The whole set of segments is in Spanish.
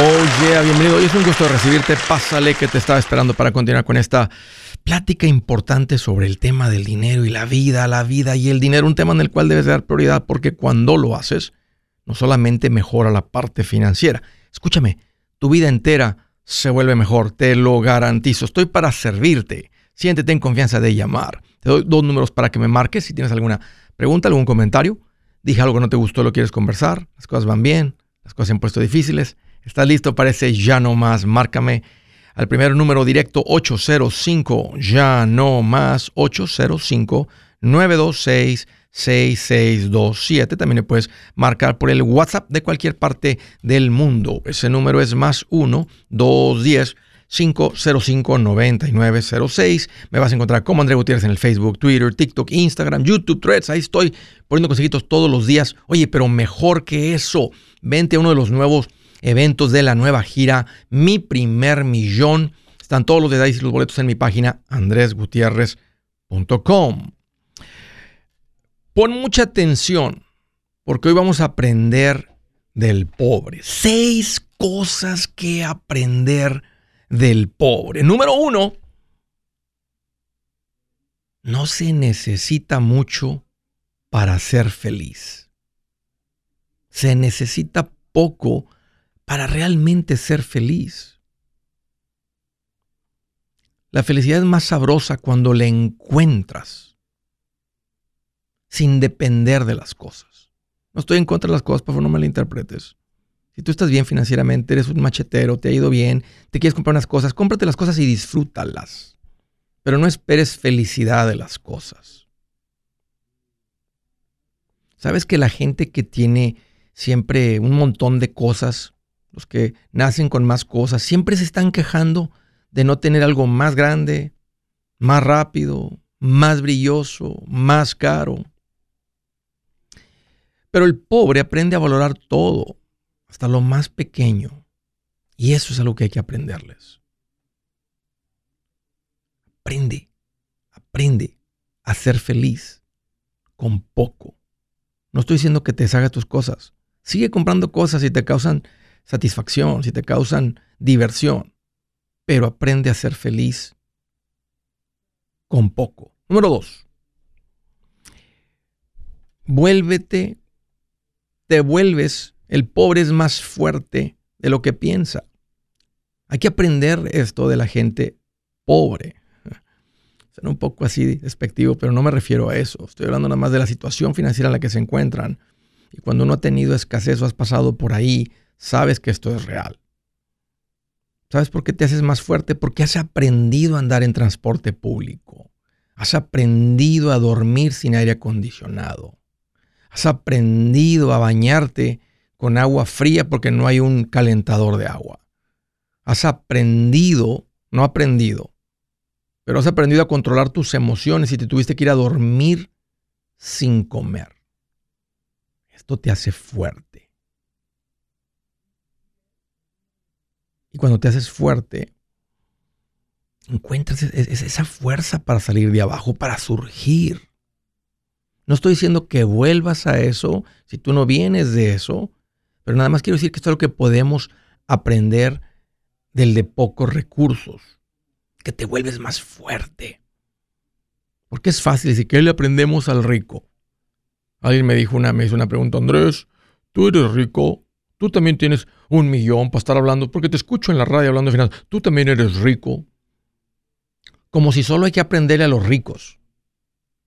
Oh yeah, bienvenido. Hoy es un gusto recibirte. Pásale que te estaba esperando para continuar con esta plática importante sobre el tema del dinero y la vida, la vida y el dinero, un tema en el cual debes dar prioridad porque cuando lo haces, no solamente mejora la parte financiera. Escúchame, tu vida entera se vuelve mejor, te lo garantizo. Estoy para servirte. Siéntete en confianza de llamar. Te doy dos números para que me marques si tienes alguna pregunta, algún comentario. Dije algo que no te gustó, lo quieres conversar. Las cosas van bien, las cosas se han puesto difíciles ¿Estás listo para ese ya no más? Márcame al primer número directo 805 ya no más 805 926 6627. También le puedes marcar por el WhatsApp de cualquier parte del mundo. Ese número es más 1 210 505 9906. Me vas a encontrar como André Gutiérrez en el Facebook, Twitter, TikTok, Instagram, YouTube, Threads. Ahí estoy poniendo consejitos todos los días. Oye, pero mejor que eso, vente uno de los nuevos eventos de la nueva gira Mi Primer Millón. Están todos los detalles y los boletos en mi página andresgutierrez.com. Pon mucha atención porque hoy vamos a aprender del pobre. Seis cosas que aprender del pobre. Número uno, no se necesita mucho para ser feliz. Se necesita poco para realmente ser feliz. La felicidad es más sabrosa cuando la encuentras sin depender de las cosas. No estoy en contra de las cosas, por favor no me la interpretes. Si tú estás bien financieramente, eres un machetero, te ha ido bien, te quieres comprar unas cosas, cómprate las cosas y disfrútalas. Pero no esperes felicidad de las cosas. ¿Sabes que la gente que tiene siempre un montón de cosas los que nacen con más cosas, siempre se están quejando de no tener algo más grande, más rápido, más brilloso, más caro. Pero el pobre aprende a valorar todo, hasta lo más pequeño. Y eso es algo que hay que aprenderles. Aprende, aprende a ser feliz con poco. No estoy diciendo que te deshagas tus cosas. Sigue comprando cosas y te causan satisfacción, si te causan diversión, pero aprende a ser feliz con poco. Número dos, vuélvete, te vuelves, el pobre es más fuerte de lo que piensa. Hay que aprender esto de la gente pobre. Suena un poco así despectivo, pero no me refiero a eso. Estoy hablando nada más de la situación financiera en la que se encuentran. Y cuando uno ha tenido escasez o has pasado por ahí, sabes que esto es real. ¿Sabes por qué te haces más fuerte? Porque has aprendido a andar en transporte público. Has aprendido a dormir sin aire acondicionado. Has aprendido a bañarte con agua fría porque no hay un calentador de agua. Has aprendido, no aprendido, pero has aprendido a controlar tus emociones y te tuviste que ir a dormir sin comer. Esto te hace fuerte. Y cuando te haces fuerte, encuentras esa fuerza para salir de abajo, para surgir. No estoy diciendo que vuelvas a eso si tú no vienes de eso, pero nada más quiero decir que esto es lo que podemos aprender del de pocos recursos, que te vuelves más fuerte. Porque es fácil decir que le aprendemos al rico. Alguien me dijo una, me hizo una pregunta, Andrés, tú eres rico, Tú también tienes un millón para estar hablando, porque te escucho en la radio hablando de finanzas. Tú también eres rico. Como si solo hay que aprenderle a los ricos.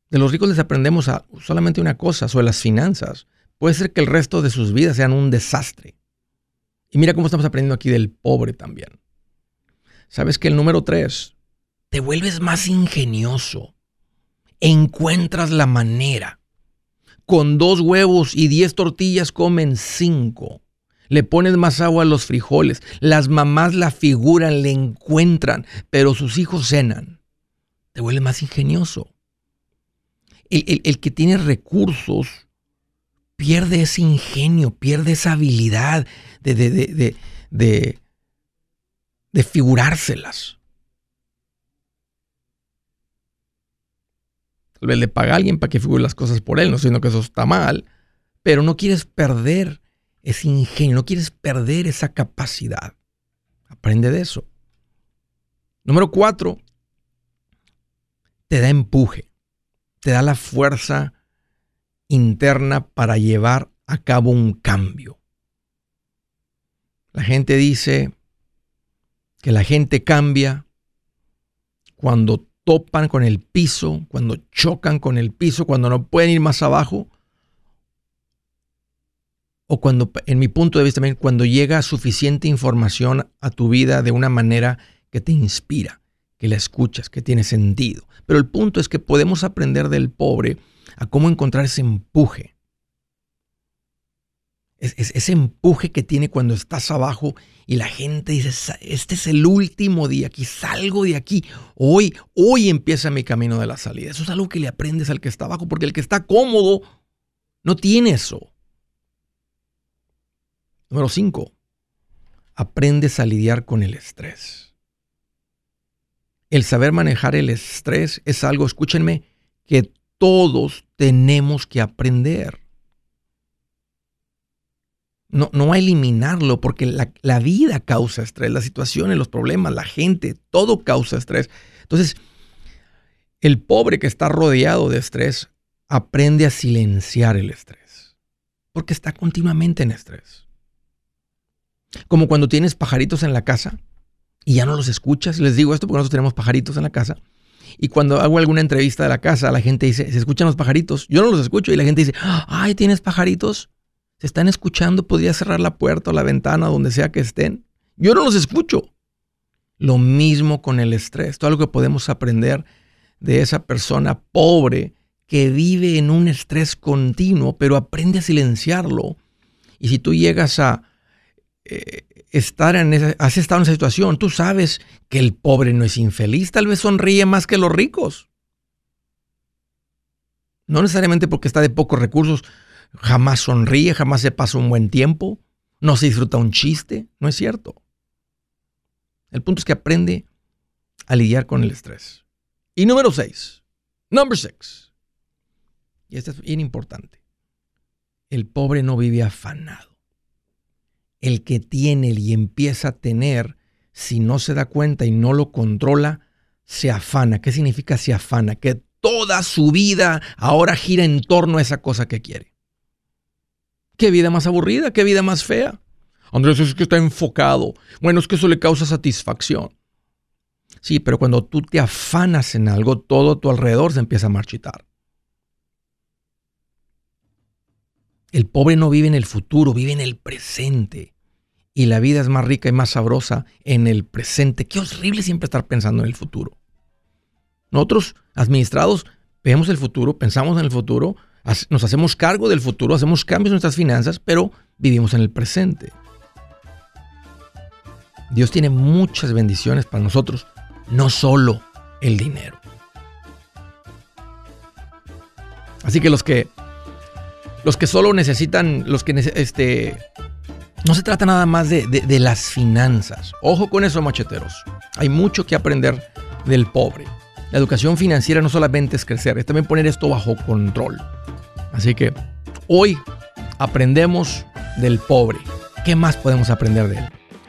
De los ricos les aprendemos a solamente una cosa, sobre las finanzas. Puede ser que el resto de sus vidas sean un desastre. Y mira cómo estamos aprendiendo aquí del pobre también. Sabes que el número tres, te vuelves más ingenioso. Encuentras la manera. Con dos huevos y diez tortillas comen cinco le pones más agua a los frijoles, las mamás la figuran, le encuentran, pero sus hijos cenan. Te vuelve más ingenioso. El, que tiene recursos pierde ese ingenio, pierde esa habilidad de, de, de, de, de figurárselas. Tal vez le paga a alguien para que figure las cosas por él, no siendo que eso está mal, pero no quieres perder ese ingenio, no quieres perder esa capacidad. Aprende de eso. Número cuatro, te da empuje, te da la fuerza interna para llevar a cabo un cambio. La gente dice que la gente cambia cuando topan con el piso, cuando chocan con el piso, cuando no pueden ir más abajo, o cuando, en mi punto de vista también, cuando llega suficiente información a tu vida de una manera que te inspira, que la escuchas, que tiene sentido. Pero el punto es que podemos aprender del pobre a cómo encontrar ese empuje. ese empuje que tiene cuando estás abajo y la gente dice, este es el último día, aquí salgo de aquí, hoy, hoy empieza mi camino de la salida. Eso es algo que le aprendes al que está abajo, porque el que está cómodo no tiene eso. Número 5. Aprendes a lidiar con el estrés. El saber manejar el estrés es algo, escúchenme, que todos tenemos que aprender. No, no a eliminarlo, porque la, la vida causa estrés, las situaciones, los problemas, la gente, todo causa estrés. Entonces, el pobre que está rodeado de estrés aprende a silenciar el estrés, porque está continuamente en estrés. Como cuando tienes pajaritos en la casa y ya no los escuchas. Les digo esto porque nosotros tenemos pajaritos en la casa. Y cuando hago alguna entrevista de la casa, la gente dice, ¿se escuchan los pajaritos? Yo no los escucho. Y la gente dice, ay, ¿tienes pajaritos? ¿Se están escuchando? ¿Podría cerrar la puerta o la ventana donde sea que estén? Yo no los escucho. Lo mismo con el estrés. Todo lo que podemos aprender de esa persona pobre que vive en un estrés continuo, pero aprende a silenciarlo. Y si tú llegas a, eh, estar en esa, has estado en esa situación, tú sabes que el pobre no es infeliz, tal vez sonríe más que los ricos. No necesariamente porque está de pocos recursos, jamás sonríe, jamás se pasa un buen tiempo, no se disfruta un chiste, no es cierto. El punto es que aprende a lidiar con el estrés. Y número 6, number 6, y este es bien importante, el pobre no vive afanado el que tiene y empieza a tener, si no se da cuenta y no lo controla, se afana. ¿Qué significa se afana? Que toda su vida ahora gira en torno a esa cosa que quiere. ¿Qué vida más aburrida? ¿Qué vida más fea? Andrés, es que está enfocado. Bueno, es que eso le causa satisfacción. Sí, pero cuando tú te afanas en algo, todo a tu alrededor se empieza a marchitar. El pobre no vive en el futuro, vive en el presente. Y la vida es más rica y más sabrosa en el presente. Qué horrible siempre estar pensando en el futuro. Nosotros, administrados, vemos el futuro, pensamos en el futuro, nos hacemos cargo del futuro, hacemos cambios en nuestras finanzas, pero vivimos en el presente. Dios tiene muchas bendiciones para nosotros, no solo el dinero. Así que los que los que solo necesitan, los que este, no se trata nada más de, de, las finanzas. Ojo con eso, macheteros. Hay mucho que aprender del pobre. La educación financiera no solamente es crecer, es también poner esto bajo control. Así que hoy aprendemos del pobre. ¿Qué más podemos aprender de él?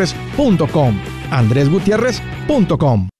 andresgutierrez.com. andresgutierrez.com.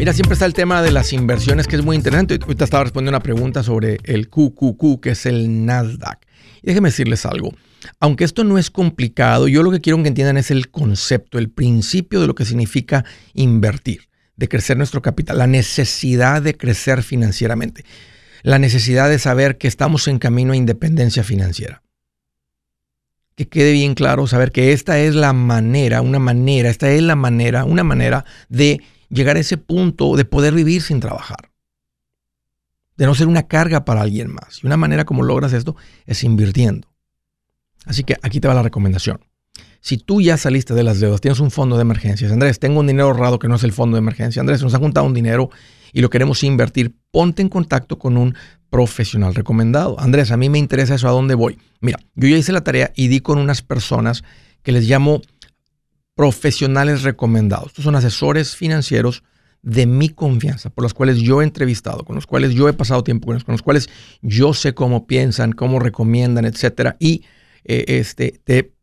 Mira, siempre está el tema de las inversiones, que es muy interesante. Ahorita estaba respondiendo una pregunta sobre el QQQ, que es el Nasdaq. Y déjenme decirles algo. Aunque esto no es complicado, yo lo que quiero que entiendan es el concepto, el principio de lo que significa invertir, de crecer nuestro capital, la necesidad de crecer financieramente, la necesidad de saber que estamos en camino a independencia financiera. Que quede bien claro saber que esta es la manera, una manera, esta es la manera, una manera de llegar a ese punto de poder vivir sin trabajar. De no ser una carga para alguien más. Y una manera como logras esto es invirtiendo. Así que aquí te va la recomendación. Si tú ya saliste de las deudas, tienes un fondo de emergencias, Andrés, tengo un dinero ahorrado que no es el fondo de emergencia, Andrés, nos ha juntado un dinero y lo queremos invertir, ponte en contacto con un profesional recomendado. Andrés, a mí me interesa eso, ¿a dónde voy? Mira, yo ya hice la tarea y di con unas personas que les llamo profesionales recomendados. Estos son asesores financieros de mi confianza, por los cuales yo he entrevistado, con los cuales yo he pasado tiempo con ellos, con los cuales yo sé cómo piensan, cómo recomiendan, etcétera. Y eh, este, te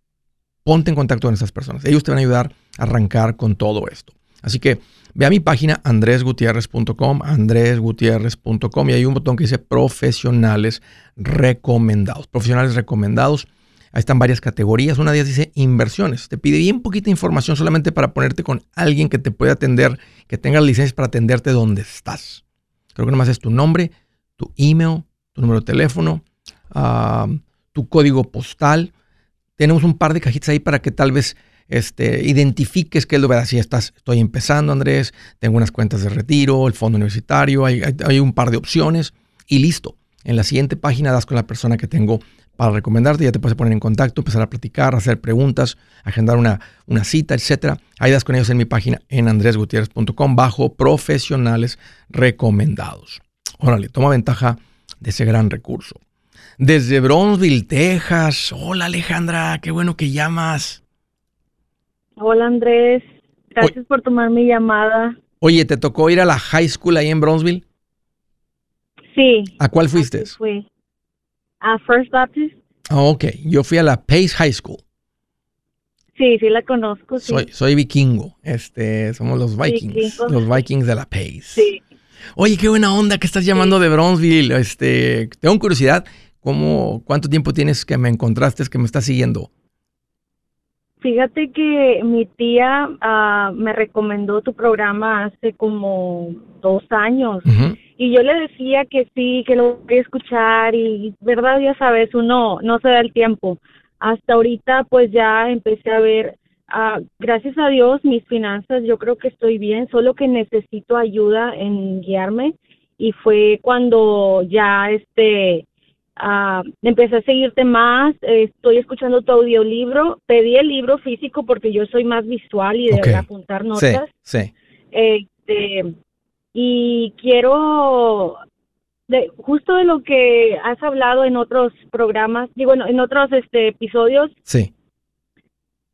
ponte en contacto con esas personas. Ellos te van a ayudar a arrancar con todo esto. Así que ve a mi página andresgutierrez.com, andresgutierrez.com y hay un botón que dice profesionales recomendados. Profesionales recomendados Ahí están varias categorías. Una de ellas dice inversiones. Te pide bien poquita información solamente para ponerte con alguien que te pueda atender, que tenga licencias para atenderte donde estás. Creo que nomás es tu nombre, tu email, tu número de teléfono, tu código postal. Tenemos un par de cajitas ahí para que tal vez este, identifiques qué es lo que Si estás, estoy empezando, Andrés, tengo unas cuentas de retiro, el fondo universitario, hay un par de opciones y listo. En la siguiente página das con la persona que tengo para recomendarte, ya te puedes poner en contacto, empezar a platicar, hacer preguntas, agendar una, una cita, etc. Ahí das con ellos en mi página en andresgutierrez.com bajo profesionales recomendados. Órale, toma ventaja de ese gran recurso. Desde Bronzeville, Texas. Hola Alejandra, qué bueno que llamas. Hola Andrés, gracias por tomar mi llamada. Oye, ¿te tocó ir a la high school ahí en Bronzeville? Sí. ¿A cuál fuiste? Fui a First Baptist. Oh, ok, yo fui a la Pace High School. Sí, sí la conozco. Sí. Soy, soy vikingo. Este, somos los Vikings. Los Vikings de la Pace. Sí. Oye, qué buena onda que estás llamando de Bronzeville. Este, tengo curiosidad, ¿cómo, ¿cuánto tiempo tienes que me encontraste, que me estás siguiendo? Fíjate que mi tía uh, me recomendó tu programa hace como dos años. Y yo le decía que sí, que lo voy a escuchar y, verdad, ya sabes, uno no se da el tiempo. Hasta ahorita pues ya empecé a ver, uh, gracias a Dios, mis finanzas, yo creo que estoy bien, solo que necesito ayuda en guiarme. Y fue cuando ya este Uh, empecé a seguirte más, estoy escuchando tu audiolibro, pedí el libro físico porque yo soy más visual y de apuntar notas. Sí, Este, y quiero, de, justo de lo que has hablado en otros programas, digo, en otros este, episodios. Sí.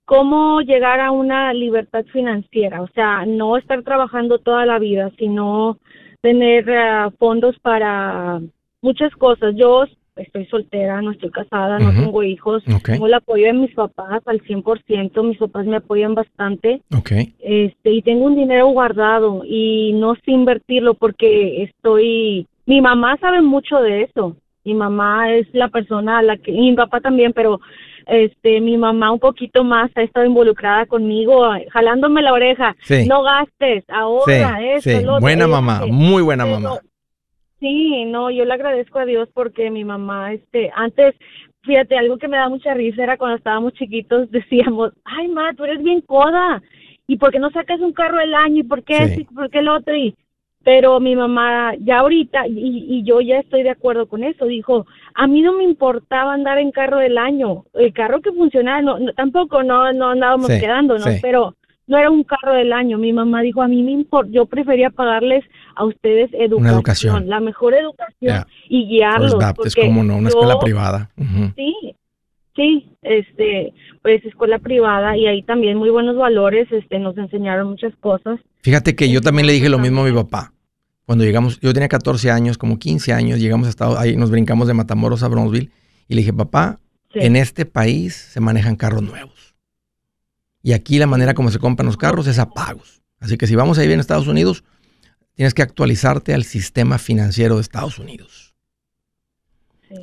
Cómo llegar a una libertad financiera, o sea, no estar trabajando toda la vida, sino tener ah, fondos para muchas cosas. Yo estoy soltera, no estoy casada, no tengo hijos, tengo el apoyo de mis papás al 100%, mis papás me apoyan bastante. Okay. Este, y tengo un dinero guardado y no sé invertirlo porque estoy mi mamá sabe mucho de eso. Mi mamá es la persona a la que y mi papá también, pero este mi mamá un poquito más ha estado involucrada conmigo, jalándome la oreja. No gastes, ahora sí, eso. buena mamá, muy buena mamá. Sí, no, yo le agradezco a Dios porque mi mamá, este, antes, fíjate, algo que me da mucha risa era cuando estábamos chiquitos, decíamos, ay, ma, tú eres bien coda, ¿y por qué no sacas un carro el año? ¿Y por qué sí. por qué el otro? Y, pero mi mamá ya ahorita, y, y, yo ya estoy de acuerdo con eso, dijo, a mí no me importaba andar en carro del año, el carro que funcionaba, no, tampoco no, no andábamos quedando, ¿no? Pero no era un carro del año. Mi mamá dijo, a mí me importa, yo prefería pagarles a ustedes educación, la mejor educación y guiarlos. es como no, una escuela privada. Sí, sí, este, pues escuela privada y ahí también muy buenos valores, este, nos enseñaron muchas cosas. Fíjate que yo también le dije lo mismo a mi papá. Cuando llegamos, yo tenía 14 años, como 15 años, llegamos a Estados ahí nos brincamos de Matamoros a Bronzeville y le dije, papá, en este país se manejan carros nuevos y aquí la manera como se compran los carros es a pagos. Así que si vamos a vivir en Estados Unidos, tienes que actualizarte al sistema financiero de Estados Unidos.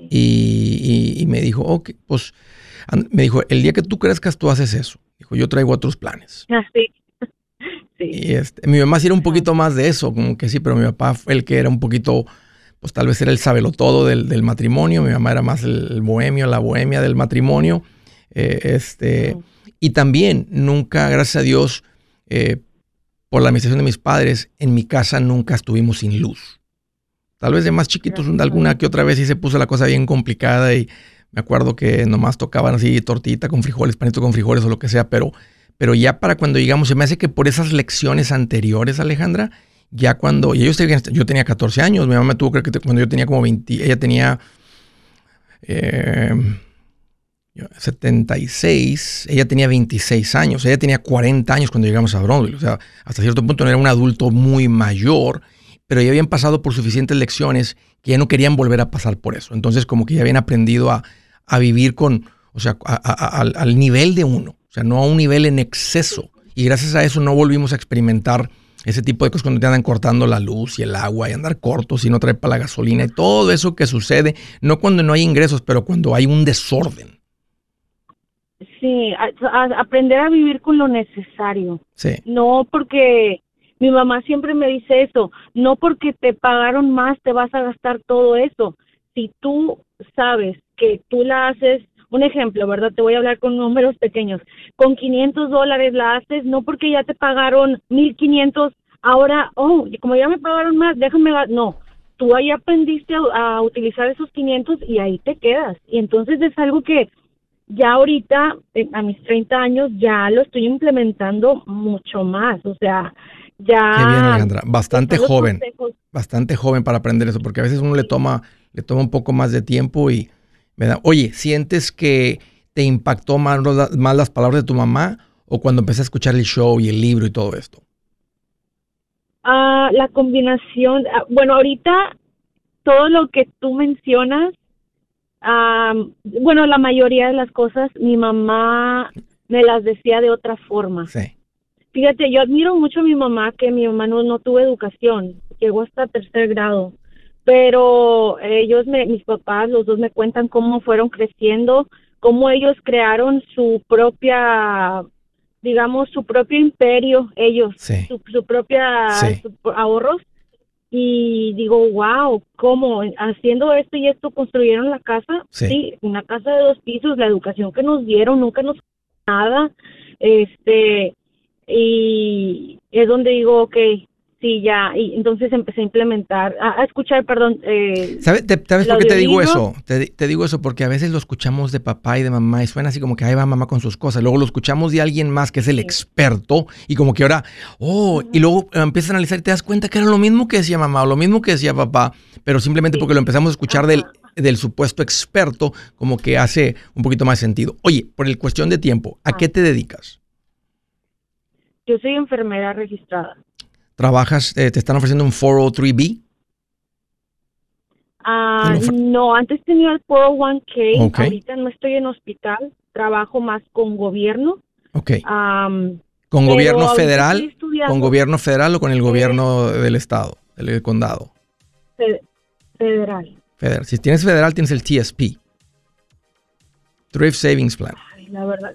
Y, me dijo, ok, pues, me dijo, el día que tú crezcas, tú haces eso. Dijo, yo traigo otros planes. Ah, sí. Y este, mi mamá sí era un poquito más de eso, como que sí, pero mi papá fue el que era un poquito, pues tal vez era el sabelotodo del, del matrimonio. Mi mamá era más el, bohemio, la bohemia del matrimonio. Eh, este, y también nunca, gracias a Dios, eh, por la administración de mis padres, en mi casa nunca estuvimos sin luz. Tal vez de más chiquitos, alguna que otra vez sí se puso la cosa bien complicada y me acuerdo que nomás tocaban así tortita con frijoles, panito con frijoles o lo que sea, pero, pero ya para cuando llegamos, se me hace que por esas lecciones anteriores, Alejandra, ya cuando, y yo, yo tenía 14 años, mi mamá tuvo creo que cuando yo tenía como 20, ella tenía... Eh, 76, ella tenía 26 años, ella tenía 40 años cuando llegamos a Brownsville, o sea, hasta cierto punto no era un adulto muy mayor, pero ya habían pasado por suficientes lecciones que ya no querían volver a pasar por eso. Entonces, como que ya habían aprendido a, vivir con, o sea, al, nivel de uno, o sea, no a un nivel en exceso. Y gracias a eso no volvimos a experimentar ese tipo de cosas cuando te andan cortando la luz y el agua y andar cortos y no traer para la gasolina y todo eso que sucede, no cuando no hay ingresos, pero cuando hay un desorden. Sí, aprender a vivir con lo necesario. Sí. No porque mi mamá siempre me dice eso, no porque te pagaron más te vas a gastar todo eso. Si tú sabes que tú la haces, un ejemplo, ¿verdad? Te voy a hablar con números pequeños. Con 500 dólares la haces, no porque ya te pagaron 1500, ahora, oh, como ya me pagaron más, déjame, no. Tú ahí aprendiste a, a utilizar esos 500 y ahí te quedas. Y entonces es algo que ya ahorita, eh, a mis 30 años, ya lo estoy implementando mucho más. O sea, ya... Qué bien, Alejandra. Bastante joven. Bastante joven para aprender eso, porque a veces uno le toma, le toma un poco más de tiempo y... da Oye, ¿sientes que te impactó más, más las palabras de tu mamá o cuando empecé a escuchar el show y el libro y todo esto? Ah, la combinación, ah, bueno, ahorita todo lo que tú mencionas bueno, la mayoría de las cosas mi mamá me las decía de otra forma. Sí. Fíjate, yo admiro mucho a mi mamá, que mi mamá no, no tuvo educación, llegó hasta tercer grado, pero ellos, me, mis papás, los dos me cuentan cómo fueron creciendo, cómo ellos crearon su propia, digamos, su propio imperio, ellos, su, su, propia ahorros y digo, wow, ¿cómo? Haciendo esto y esto construyeron la casa. Sí. una casa de dos pisos, la educación que nos dieron, nunca nos nada. Este, y es donde digo, ok, Sí, ya, y entonces empecé a implementar, a, escuchar, perdón. Eh, ¿Sabes por qué te digo eso? Te, digo eso porque a veces lo escuchamos de papá y de mamá y suena así como que ahí va mamá con sus cosas. Luego lo escuchamos de alguien más que es el experto y como que ahora, oh, y luego empiezas a analizar y te das cuenta que era lo mismo que decía mamá o lo mismo que decía papá, pero simplemente porque lo empezamos a escuchar del, del supuesto experto, como que hace un poquito más sentido. Oye, por el cuestión de tiempo, ¿a qué te dedicas? Yo soy enfermera registrada. ¿Trabajas, eh, te están ofreciendo un 403B? Ah, no, antes tenía el 401k, ahorita no estoy en hospital, trabajo más con gobierno. Ok. ¿Con gobierno federal? ¿Con gobierno federal o con el gobierno del estado, del condado? federal. Federal. Si tienes federal, tienes el TSP. Thrift Savings Plan. Ay, la verdad.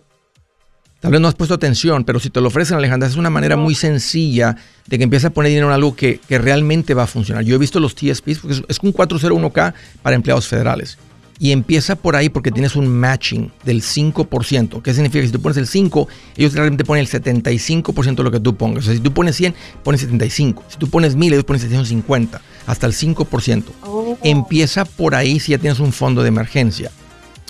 Tal vez no has puesto atención, pero si te lo ofrecen, Alejandra, es una manera muy sencilla de que empieces a poner dinero en algo que, realmente va a funcionar. Yo he visto los TSPs, porque es, un 401k para empleados federales. Y empieza por ahí porque tienes un matching del 5%. ¿Qué significa? Que si tú pones el 5, ellos realmente ponen el 75% de lo que tú pongas. O sea, si tú pones 100, pones 75. Si tú pones 1000, ellos ponen 750. Hasta el 5%. Empieza por ahí si ya tienes un fondo de emergencia.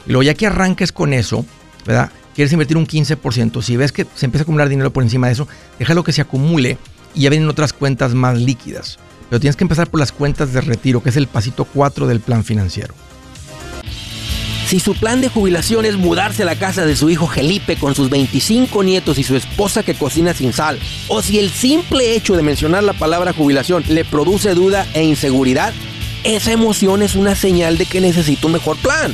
Y luego ya que arranques con eso, ¿verdad? Quieres invertir un 15%, si ves que se empieza a acumular dinero por encima de eso, déjalo que se acumule y ya vienen otras cuentas más líquidas. Pero tienes que empezar por las cuentas de retiro, que es el pasito 4 del plan financiero. Si su plan de jubilación es mudarse a la casa de su hijo Felipe con sus 25 nietos y su esposa que cocina sin sal, o si el simple hecho de mencionar la palabra jubilación le produce duda e inseguridad, esa emoción es una señal de que necesita un mejor plan.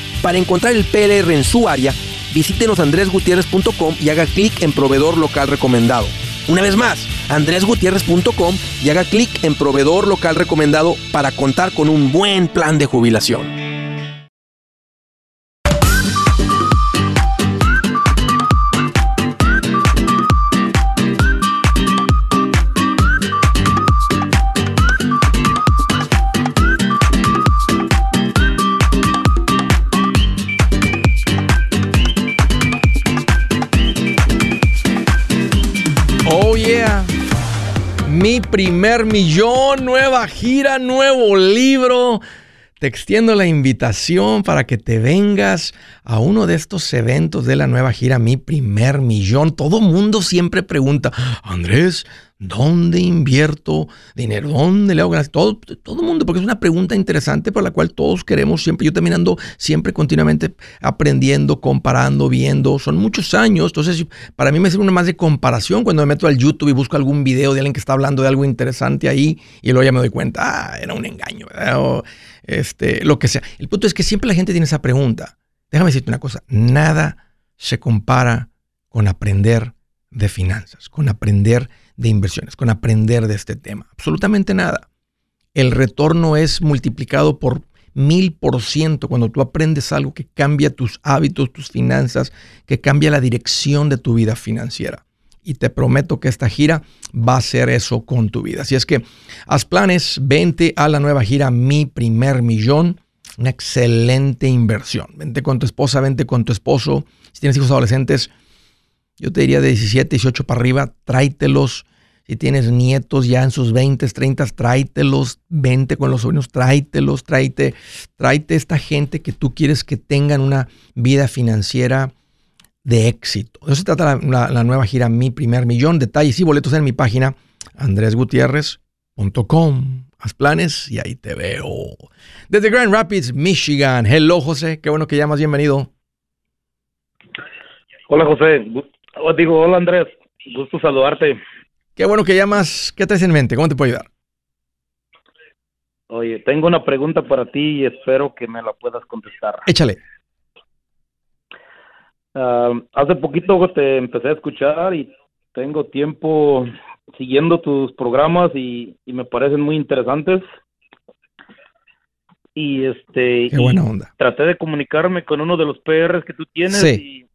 Para encontrar el PLR en su área, visítenos andresgutierrez.com y haga clic en proveedor local recomendado. Una vez más, andresgutierrez.com y haga clic en proveedor local recomendado para contar con un buen plan de jubilación. Primer millón, nueva gira, nuevo libro. Te extiendo la invitación para que te vengas a uno de estos eventos de la nueva gira Mi primer millón. Todo mundo siempre pregunta, Andrés, ¿Dónde invierto dinero? ¿Dónde le hago ganas? Todo, todo el mundo, porque es una pregunta interesante por la cual todos queremos siempre. Yo también ando siempre continuamente aprendiendo, comparando, viendo. Son muchos años. Entonces, para mí me sirve una más de comparación cuando me meto al YouTube y busco algún video de alguien que está hablando de algo interesante ahí y luego ya me doy cuenta, ah, era un engaño, O, este, lo que sea. El punto es que siempre la gente tiene esa pregunta. Déjame decirte una cosa. Nada se compara con aprender de finanzas, con aprender de inversiones, con aprender de este tema. Absolutamente nada. El retorno es multiplicado por mil por ciento cuando tú aprendes algo que cambia tus hábitos, tus finanzas, que cambia la dirección de tu vida financiera. Y te prometo que esta gira va a ser eso con tu vida. Así es que haz planes, vente a la nueva gira Mi Primer Millón. Una excelente inversión. Vente con tu esposa, vente con tu esposo. Si tienes hijos adolescentes, yo te diría de 17, 18 para arriba, tráitelos. Si tienes nietos ya en sus 20, 30, tráitelos, vente con los sobrinos, tráitelos, tráete, tráete esta gente que tú quieres que tengan una vida financiera de éxito. De eso se trata la, nueva gira Mi Primer Millón. Detalles y boletos en mi página andresgutierrez.com. Haz planes y ahí te veo. Desde Grand Rapids, Michigan. Hello, José. Qué bueno que llamas. Bienvenido. Hola, José. Oh, digo, hola Andrés, gusto saludarte. Qué bueno que llamas. ¿Qué traes en mente? ¿Cómo te puedo ayudar? Oye, tengo una pregunta para ti y espero que me la puedas contestar. Échale. Ah, hace poquito te empecé a escuchar y tengo tiempo siguiendo tus programas y, me parecen muy interesantes. Y este. Qué buena onda. Traté de comunicarme con uno de los PRs que tú tienes y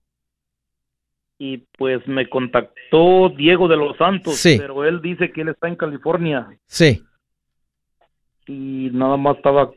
y pues me contactó Diego de los Santos, pero él dice que él está en California. Sí. Y nada más estaba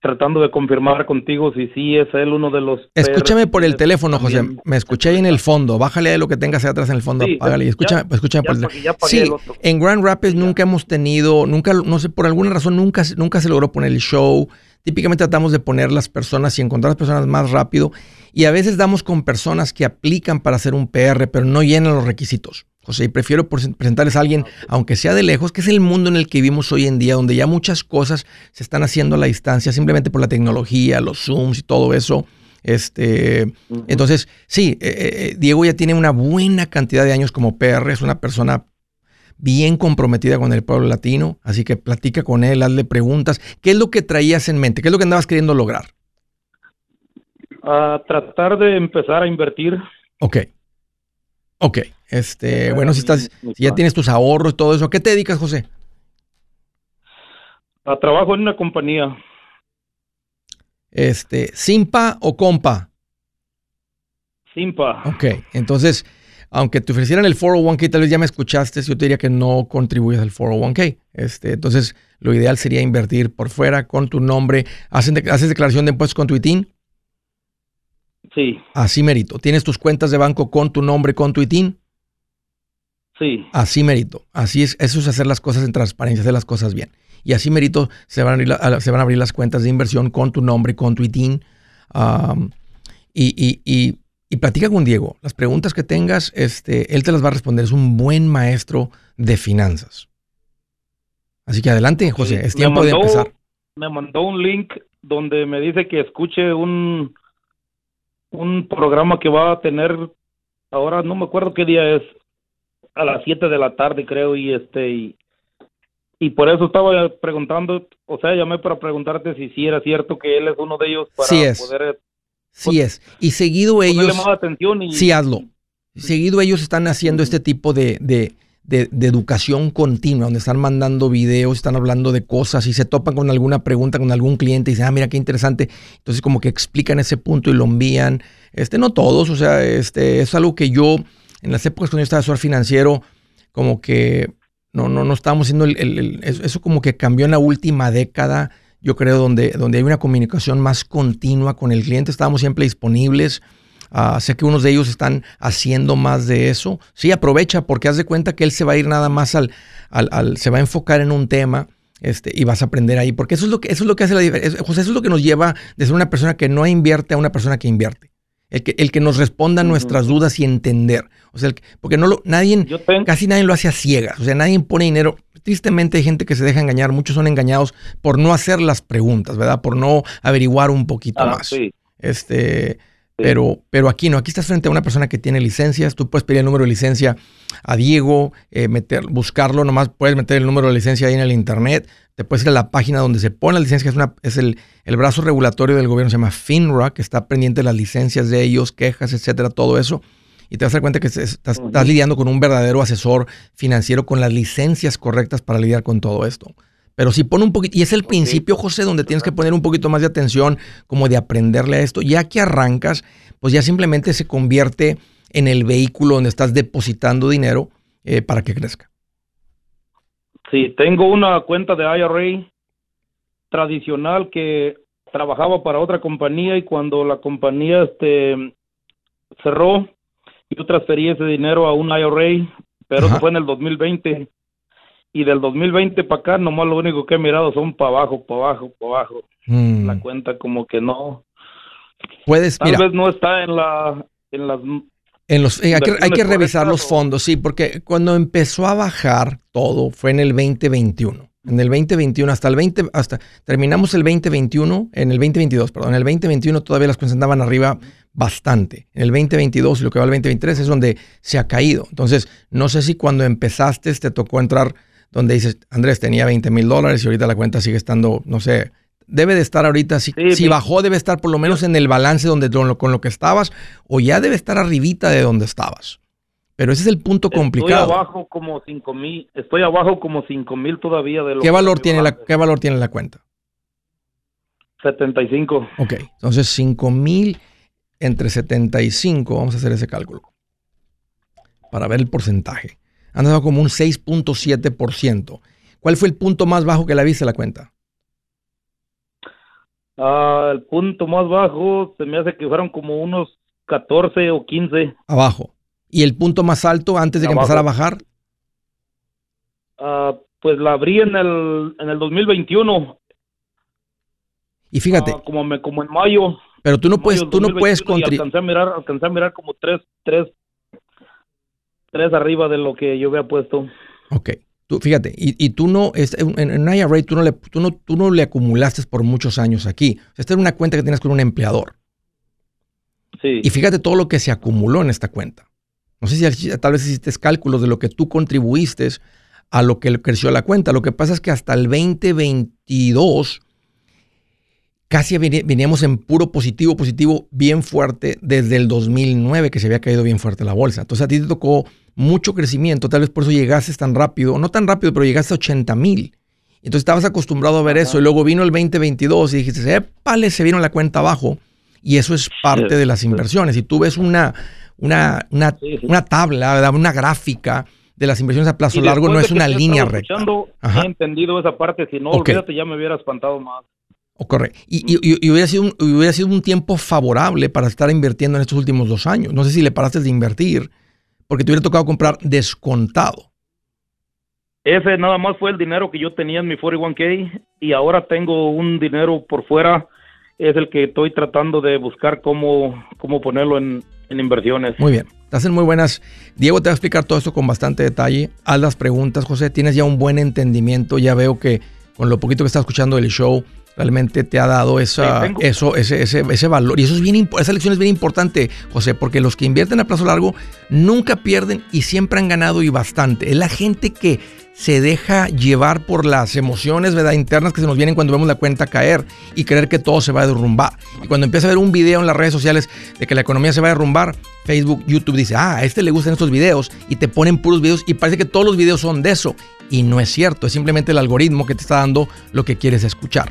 tratando de confirmar contigo si sí es él uno de los... Escúchame por el teléfono, José. Me escuché ahí en el fondo. Bájale de lo que tengas ahí atrás en el fondo. Sí, y escúchame, escúchame por el teléfono. Sí, en Grand Rapids nunca hemos tenido, nunca, no sé, por alguna razón nunca, nunca se logró poner el show. Típicamente tratamos de poner las personas y encontrar las personas más rápido. Y a veces damos con personas que aplican para hacer un PR, pero no llenan los requisitos. José, y prefiero presentarles a alguien, aunque sea de lejos, que es el mundo en el que vivimos hoy en día, donde ya muchas cosas se están haciendo a la distancia, simplemente por la tecnología, los Zooms y todo eso. Este, Entonces, sí, eh, eh, eh, Diego ya tiene una buena cantidad de años como PR, es una persona bien comprometida con el pueblo latino, así que platica con él, hazle preguntas. ¿Qué es lo que traías en mente? ¿Qué es lo que andabas queriendo lograr? A tratar de empezar a invertir. Ok. Ok, este, bueno, si estás, si ya tienes tus ahorros y todo eso, ¿a qué te dedicas, José? A trabajo en una compañía. Este, ¿Simpa o compa? Simpa. Ok, entonces, aunque te ofrecieran el 401k, tal vez ya me escuchaste, yo te diría que no contribuyes al 401k. Este, entonces, lo ideal sería invertir por fuera con tu nombre. ¿Haces, ¿haces declaración de impuestos con tu ITIN? Sí. Así mérito. ¿Tienes tus cuentas de banco con tu nombre, con tu ITIN? Sí. Así mérito. Así es, eso es hacer las cosas en transparencia, hacer las cosas bien. Y así mérito se van a abrir, se van a abrir las cuentas de inversión con tu nombre, con tu ITIN. y, y, platica con Diego. Las preguntas que tengas, este, él te las va a responder. Es un buen maestro de finanzas. Así que adelante, José. Es tiempo de empezar. Me mandó un link donde me dice que escuche un, un programa que va a tener, ahora no me acuerdo qué día es, a las 7 de la tarde creo, y este, y, y por eso estaba preguntando, o sea, llamé para preguntarte si sí era cierto que él es uno de ellos para sí es. poder... Sí es. Y seguido ellos... atención y, sí, hazlo. Seguido ellos están haciendo este tipo de, de de, educación continua, donde están mandando videos, están hablando de cosas y se topan con alguna pregunta con algún cliente y dicen, ah, mira qué interesante. Entonces como que explican ese punto y lo envían. Este, no todos, o sea, este, es algo que yo, en las épocas cuando yo estaba asesor financiero, como que no, no, no estábamos haciendo el, eso como que cambió en la última década, yo creo, donde, donde hay una comunicación más continua con el cliente, estábamos siempre disponibles Ah, sé que unos de ellos están haciendo más de eso. Sí, aprovecha porque haz de cuenta que él se va a ir nada más al, al, se va a enfocar en un tema. Este, y vas a aprender ahí, porque eso es lo que, eso es lo que hace la diferencia. José, eso es lo que nos lleva de ser una persona que no invierte a una persona que invierte. El que, el que nos responda a nuestras dudas y entender. O sea, porque no lo, nadie, casi nadie lo hace a ciegas. O sea, nadie pone dinero. Tristemente hay gente que se deja engañar. Muchos son engañados por no hacer las preguntas, ¿verdad? Por no averiguar un poquito ah, más. Este, pero, pero aquí no, aquí estás frente a una persona que tiene licencias, tú puedes pedir el número de licencia a Diego, eh, meter, buscarlo, nomás puedes meter el número de licencia ahí en el internet, te puedes ir a la página donde se pone la licencia, que es, una, es el, el brazo regulatorio del gobierno, se llama FINRA, que está pendiente de las licencias de ellos, quejas, etcétera, todo eso. Y te vas a dar cuenta que estás, estás lidiando con un verdadero asesor financiero con las licencias correctas para lidiar con todo esto. Pero si pone un poquito, y es el principio, José, donde tienes que poner un poquito más de atención, como de aprenderle a esto. Ya que arrancas, pues ya simplemente se convierte en el vehículo donde estás depositando dinero eh, para que crezca. Sí, tengo una cuenta de IRA tradicional que trabajaba para otra compañía y cuando la compañía este cerró, yo transferí ese dinero a un IRA, pero eso fue en el 2020 y del 2020 para acá nomás lo único que he mirado son para abajo, para abajo, para abajo. Mm. La cuenta como que no. Puedes, Tal vez no está en la en las en los, eh, hay, que, revisar los fondos, sí, porque cuando empezó a bajar todo fue en el 2021. En el 2021, hasta el 20, hasta terminamos el 2021, en el 2022, perdón, en el 2021 todavía las cosas andaban arriba bastante. En el 2022 y lo que va al 2023 es donde se ha caído. Entonces, no sé si cuando empezaste te tocó entrar donde dices, Andrés tenía 20 mil dólares y ahorita la cuenta sigue estando, no sé, debe de estar ahorita, si, si bajó debe estar por lo menos en el balance donde con lo que estabas o ya debe estar arribita de donde estabas. Pero ese es el punto complicado. Estoy abajo como 5 mil, estoy abajo como 5 mil todavía de lo ¿Qué valor, tiene la, ¿Qué valor tiene la cuenta? 75. Ok, entonces 5 mil entre 75, vamos a hacer ese cálculo para ver el porcentaje han dado como un 6.7%. ¿Cuál fue el punto más bajo que la viste la cuenta? Ah, el punto más bajo se me hace que fueron como unos 14 o 15. Abajo. ¿Y el punto más alto antes de que empezara a bajar? Ah, pues la abrí en el, en el 2021. Y fíjate. Ah, como, me, como en mayo. Pero tú no puedes, tú no puedes contribuir. Alcancé a mirar, alcancé a mirar como tres, tres, tres arriba de lo que yo había puesto. Ok. Tú, fíjate, y, y tú no, en, en IRA tú no, le, tú, no, tú no le acumulaste por muchos años aquí. esta es una cuenta que tienes con un empleador. Sí. Y fíjate todo lo que se acumuló en esta cuenta. No sé si tal vez hiciste cálculos de lo que tú contribuiste a lo que creció la cuenta. Lo que pasa es que hasta el 2022 casi veníamos en puro positivo, positivo bien fuerte desde el 2009 que se había caído bien fuerte la bolsa. Entonces a ti te tocó mucho crecimiento, tal vez por eso llegaste tan rápido, no tan rápido, pero llegaste a 80 mil. Entonces estabas acostumbrado a ver eso y luego vino el 2022 y dijiste, épale, se vino la cuenta abajo. Y eso es parte de las inversiones. Si tú ves una, una, una, una tabla, una gráfica de las inversiones a plazo largo, no es una línea recta. He entendido esa parte, si no, olvídate, ya me hubiera espantado más. Ocurre. Y, y, hubiera, sido un, hubiera sido un tiempo favorable para estar invirtiendo en estos últimos dos años. No sé si le paraste de invertir porque te hubiera tocado comprar descontado. Ese nada más fue el dinero que yo tenía en mi 41K y ahora tengo un dinero por fuera. Es el que estoy tratando de buscar cómo, cómo ponerlo en, en inversiones. Muy bien. Te hacen muy buenas. Diego te va a explicar todo esto con bastante detalle. Haz las preguntas, José. Tienes ya un buen entendimiento. Ya veo que con lo poquito que estás escuchando del show, realmente te ha dado esa, eso, ese, ese, ese, valor. Y eso es bien, esa lección es bien importante, José, porque los que invierten a plazo largo nunca pierden y siempre han ganado y bastante. Es la gente que se deja llevar por las emociones ¿verdad? internas que se nos vienen cuando vemos la cuenta caer y creer que todo se va a derrumbar. Y cuando empieza a ver un video en las redes sociales de que la economía se va a derrumbar, Facebook, YouTube dice, ah, a este le gustan estos videos y te ponen puros videos y parece que todos los videos son de eso. Y no es cierto, es simplemente el algoritmo que te está dando lo que quieres escuchar.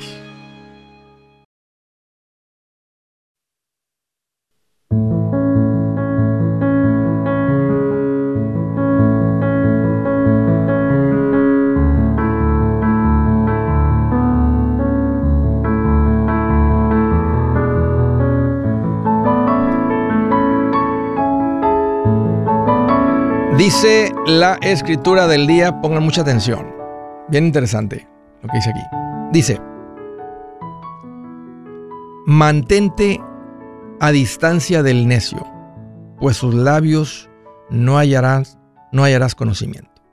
Dice la escritura del día, pongan mucha atención. Bien interesante lo que dice aquí. Dice, mantente a distancia del necio, pues sus labios no hallarás, no hallarás conocimiento.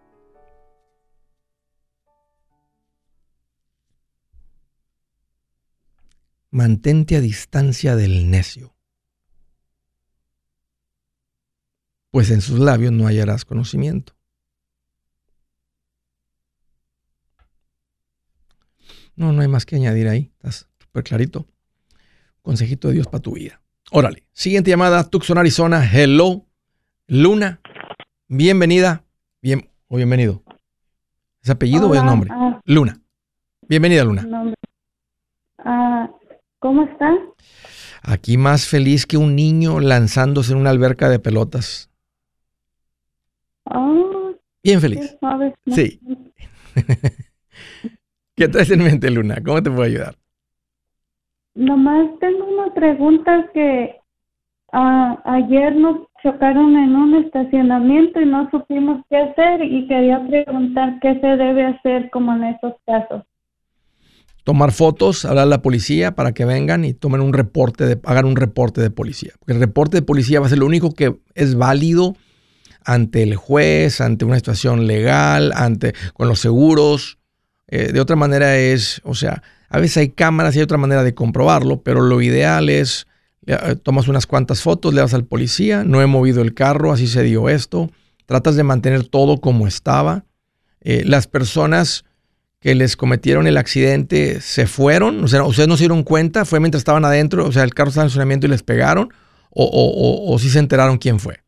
Mantente a distancia del necio pues en sus labios no hallarás conocimiento. No, no hay más que añadir ahí. Estás súper clarito. Consejito de Dios para tu vida. Órale. Siguiente llamada, Tucson, Arizona. Hello. Luna. Bienvenida. Bien, o bienvenido. ¿Es apellido o es nombre? Ah. Luna. Bienvenida, Luna. Ah, ¿Cómo está? Aquí más feliz que un niño lanzándose en una alberca de pelotas. Oh, Bien feliz. Sí. ¿Qué traes en mente, Luna? ¿Cómo te puedo ayudar? Nomás tengo una pregunta que ah, ayer nos chocaron en un estacionamiento y no supimos qué hacer y quería preguntar qué se debe hacer como en esos casos. tomar fotos, hablar a la policía para que vengan y tomen un reporte, de, hagan un reporte de policía. Porque el reporte de policía va a ser lo único que es válido ante el juez, ante una situación legal, ante con los seguros. Eh, de otra manera es, o sea, a veces hay cámaras y hay otra manera de comprobarlo, pero lo ideal es, eh, tomas unas cuantas fotos, le das al policía, no he movido el carro, así se dio esto, tratas de mantener todo como estaba. Eh, las personas que les cometieron el accidente se fueron, o sea, ustedes no se dieron cuenta, fue mientras estaban adentro, o sea, el carro estaba en funcionamiento y les pegaron, o, o, o, sí se enteraron quién fue.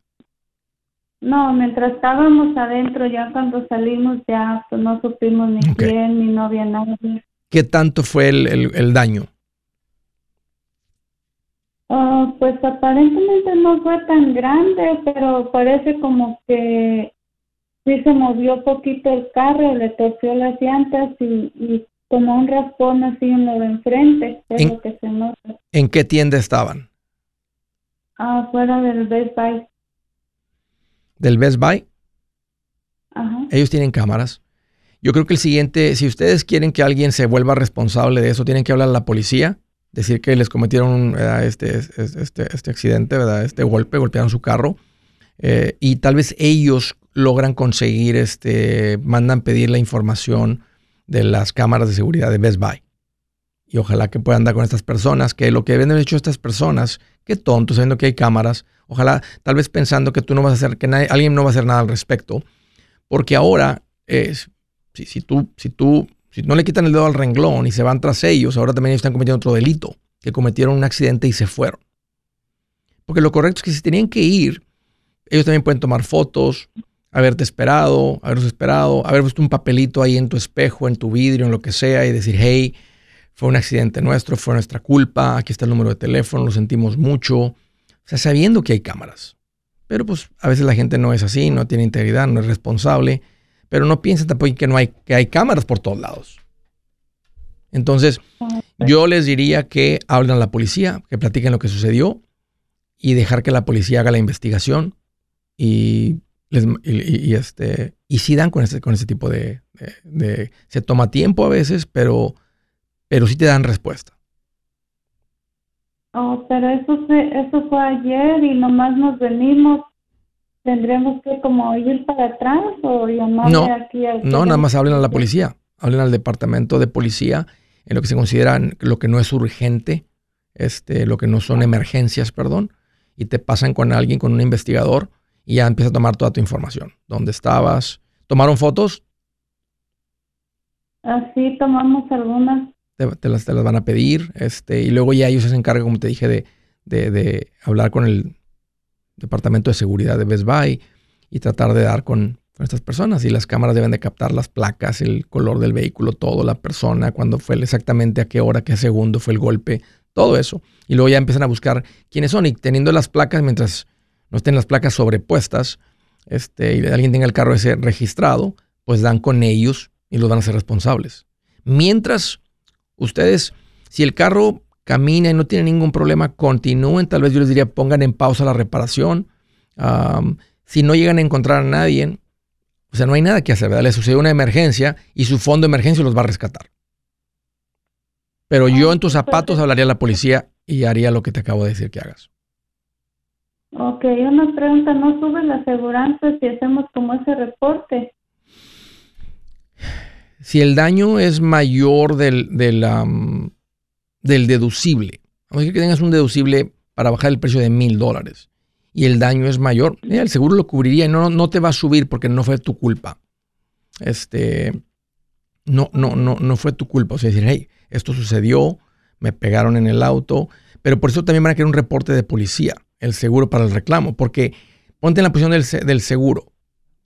No, mientras estábamos adentro, ya cuando salimos ya pues, no supimos ni quién, ni no había nadie. ¿Qué tanto fue el, el, daño? Ah, pues aparentemente no fue tan grande, pero parece como que sí se movió poquito el carro, le torció las llantas y, y como un raspón así en lo de enfrente, ¿En, que se nota. ¿En qué tienda estaban? Ah, fuera del Best Buy. ¿Del Best Buy? Ajá. Ellos tienen cámaras. Yo creo que el siguiente, si ustedes quieren que alguien se vuelva responsable de eso, tienen que hablar a la policía, decir que les cometieron este, este, este, accidente, ¿verdad? este golpe, golpearon su carro, eh, y tal vez ellos logran conseguir, este, mandan pedir la información de las cámaras de seguridad de Best Buy. Y ojalá que puedan dar con estas personas, que lo que deben haber hecho estas personas, qué tonto, sabiendo que hay cámaras, ojalá, tal vez pensando que tú no vas a hacer, que alguien no va a hacer nada al respecto, porque ahora si, si, tú, si tú, si no le quitan el dedo al renglón y se van tras ellos, ahora también ellos están cometiendo otro delito, que cometieron un accidente y se fueron. Porque lo correcto es que si tenían que ir, ellos también pueden tomar fotos, haberte esperado, haberlos esperado, haber puesto un papelito ahí en tu espejo, en tu vidrio, en lo que sea, y decir, hey, fue un accidente nuestro, fue nuestra culpa, aquí está el número de teléfono, lo sentimos mucho. Sea, sabiendo que hay cámaras. Pero pues a veces la gente no es así, no tiene integridad, no es responsable pero no piensen tampoco que no hay, que hay cámaras por todos lados. Entonces, yo les diría que hablen a la policía, que platiquen lo que sucedió y dejar que la policía haga la investigación y, y, este, y sí dan con ese, con ese tipo de, Se toma tiempo a veces, pero, pero sí te dan respuesta. Oh, pero eso, eso fue ayer y nomás nos venimos ¿Tendremos que como ir para atrás o llamarle no, aquí al... No, nada más hablen a la policía, hablen al departamento de policía en lo que se considera lo que no es urgente, este, lo que no son emergencias, perdón, y te pasan con alguien, con un investigador, y ya empieza a tomar toda tu información. ¿Dónde estabas? ¿Tomaron fotos? Así tomamos algunas. Te, las, van a pedir, este, y luego ya ellos se encargan, como te dije, de, de, hablar con el departamento de seguridad de Best Buy y tratar de dar con, estas personas. Y las cámaras deben de captar las placas, el color del vehículo, todo, la persona, cuándo fue exactamente a qué hora, qué segundo fue el golpe, todo eso. Y luego ya empiezan a buscar quiénes son. Y teniendo las placas, mientras no estén las placas sobrepuestas, este, y alguien tenga el carro ese registrado, pues dan con ellos y los van a ser responsables. Mientras ustedes, si el carro camina y no tiene ningún problema, continúen. Tal vez yo les diría pongan en pausa la reparación. si no llegan a encontrar a nadie, o sea, no hay nada que hacer, ¿verdad? Le sucedió una emergencia y su fondo de emergencia los va a rescatar. Pero yo en tus zapatos hablaría a la policía y haría lo que te acabo de decir que hagas. Ok, una pregunta, ¿no sube la aseguranza si hacemos como ese reporte? Si el daño es mayor del, del, deducible. Vamos a decir que tengas un deducible para bajar el precio de mil dólares y el daño es mayor, el seguro lo cubriría y no, no te va a subir porque no fue tu culpa. Este, no, no, no, no fue tu culpa. O sea, decir, hey, esto sucedió, me pegaron en el auto, pero por eso también van a querer un reporte de policía, el seguro para el reclamo, porque ponte en la posición del, del seguro.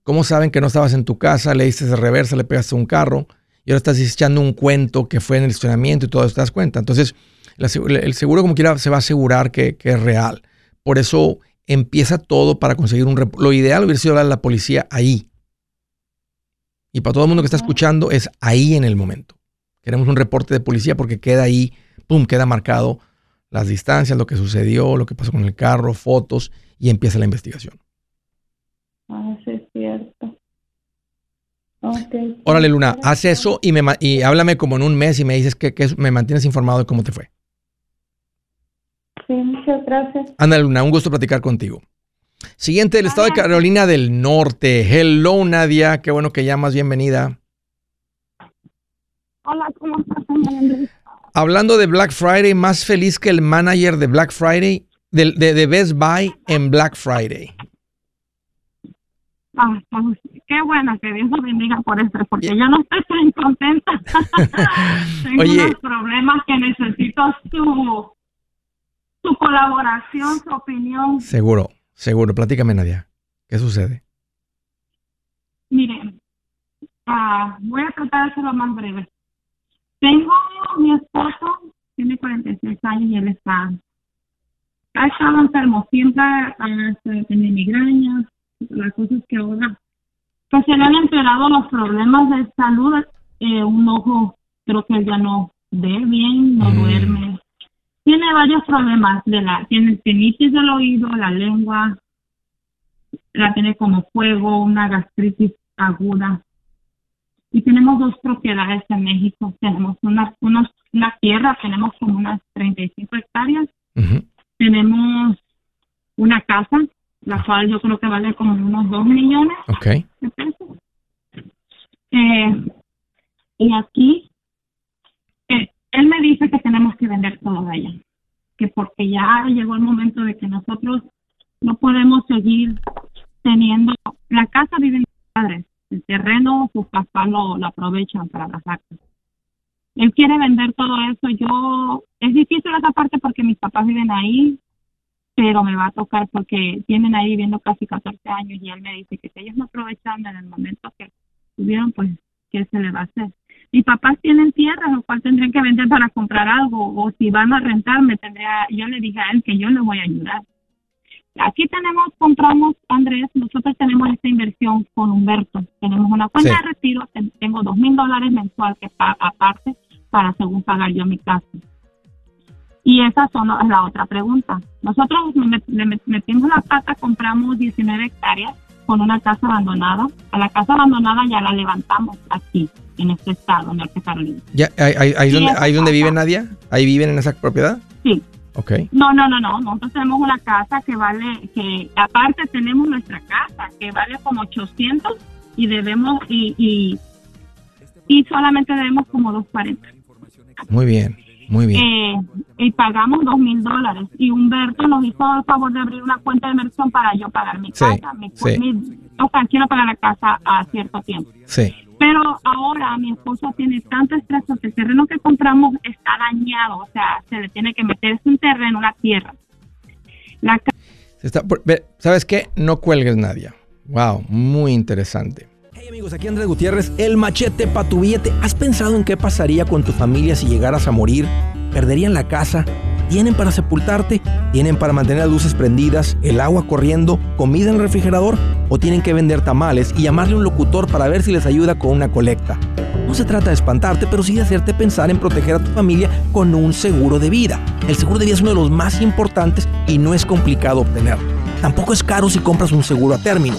¿Cómo saben que no estabas en tu casa, le diste de reversa, le pegaste un carro? y ahora estás echando un cuento que fue en el estacionamiento y todo eso te das cuenta. Entonces, el seguro como quiera se va a asegurar que, es real. Por eso empieza todo para conseguir un... Lo ideal hubiera sido hablar a la policía ahí. Y para todo el mundo que está escuchando es ahí en el momento. Queremos un reporte de policía porque queda ahí, pum, queda marcado las distancias, lo que sucedió, lo que pasó con el carro, fotos y empieza la investigación. Ah, sí, cierto. Órale, Luna, haz eso y, me, y háblame como en un mes y me dices que, que me mantienes informado de cómo te fue. Sí, muchas gracias. Ana Luna, un gusto platicar contigo. Siguiente del estado de Carolina del Norte. Hello, Nadia. Qué bueno que llamas. Bienvenida. Hola, ¿cómo estás, Hablando de Black Friday, más feliz que el manager de Black Friday, de, de, Best Buy en Black Friday. Ah, pues, qué bueno, que Dios lo bendiga por esto, porque yo no estoy tan contenta. Tengo unos problemas que necesito su, su colaboración, su opinión. Seguro. Seguro, platícame, Nadia. ¿Qué sucede? Mire, ah, voy a tratar de ser lo más breve. Tengo mi esposo, tiene 46 años y él está, ha estado enfermo, siempre ha tenido migrañas, las cosas que ahora, pues se le han empeorado los problemas de salud, eh, un ojo creo que ya no ve bien, no mm. duerme, tiene varios problemas de la, tiene tenitis del oído, la lengua, la tiene como fuego, una gastritis aguda. Y tenemos dos propiedades en México. Tenemos una, una tierra, tenemos como unas 35 hectáreas. Tenemos una casa, la cual yo creo que vale como unos 2 millones de pesos. Eh, y aquí él me dice que tenemos que vender todo de allá, que porque ya llegó el momento de que nosotros no podemos seguir teniendo, la casa vive mis padres, el terreno sus papás lo, aprovechan para las actas. Él quiere vender todo eso, yo, es difícil esa parte porque mis papás viven ahí, pero me va a tocar porque tienen ahí viviendo casi 14 años y él me dice que si ellos no aprovechan en el momento que tuvieron, pues, ¿qué se le va a hacer? mis papás tienen tierra, lo cual tendrían que vender para comprar algo, o si van a rentar, me tendría, yo le dije a él que yo le voy a ayudar. Aquí tenemos, compramos, Andrés, nosotros tenemos esta inversión con Humberto. Tenemos una cuenta de retiro, tengo dos mil dólares mensual que aparte para según pagar yo mi casa. Y esa son la otra pregunta. Nosotros metimos la pata, compramos 19 hectáreas con una casa abandonada. A la casa abandonada ya la levantamos aquí en este estado, en Norte Carolina. ¿Ya, ahí, ahí, donde, ahí donde vive Nadia? ¿Ahí viven en esa propiedad? Sí. Ok. No, no, no, no. Nosotros tenemos una casa que vale, que aparte tenemos nuestra casa, que vale como 800 y debemos, y, y, y solamente debemos como 240. Muy bien. Muy bien. Eh, y pagamos dos mil dólares. Y Humberto nos hizo el favor de abrir una cuenta de inversión para yo pagar mi casa. Mi, o sea, quiero pagar la casa a cierto tiempo. Sí. Pero ahora mi esposo tiene tanto estrés porque el terreno que compramos está dañado, o sea, se le tiene que meter un terreno, una tierra. La ¿Sabes qué? No cuelgues, nadie. Wow, muy interesante. Hey amigos, aquí Andrés Gutiérrez, el machete para tu billete. ¿Has pensado en qué pasaría con tu familia si llegaras a morir? ¿Perderían la casa? tienen para sepultarte, tienen para mantener las luces prendidas, el agua corriendo, comida en el refrigerador o tienen que vender tamales y llamarle a un locutor para ver si les ayuda con una colecta. No se trata de espantarte, pero sí de hacerte pensar en proteger a tu familia con un seguro de vida. El seguro de vida es uno de los más importantes y no es complicado obtenerlo. Tampoco es caro si compras un seguro a término.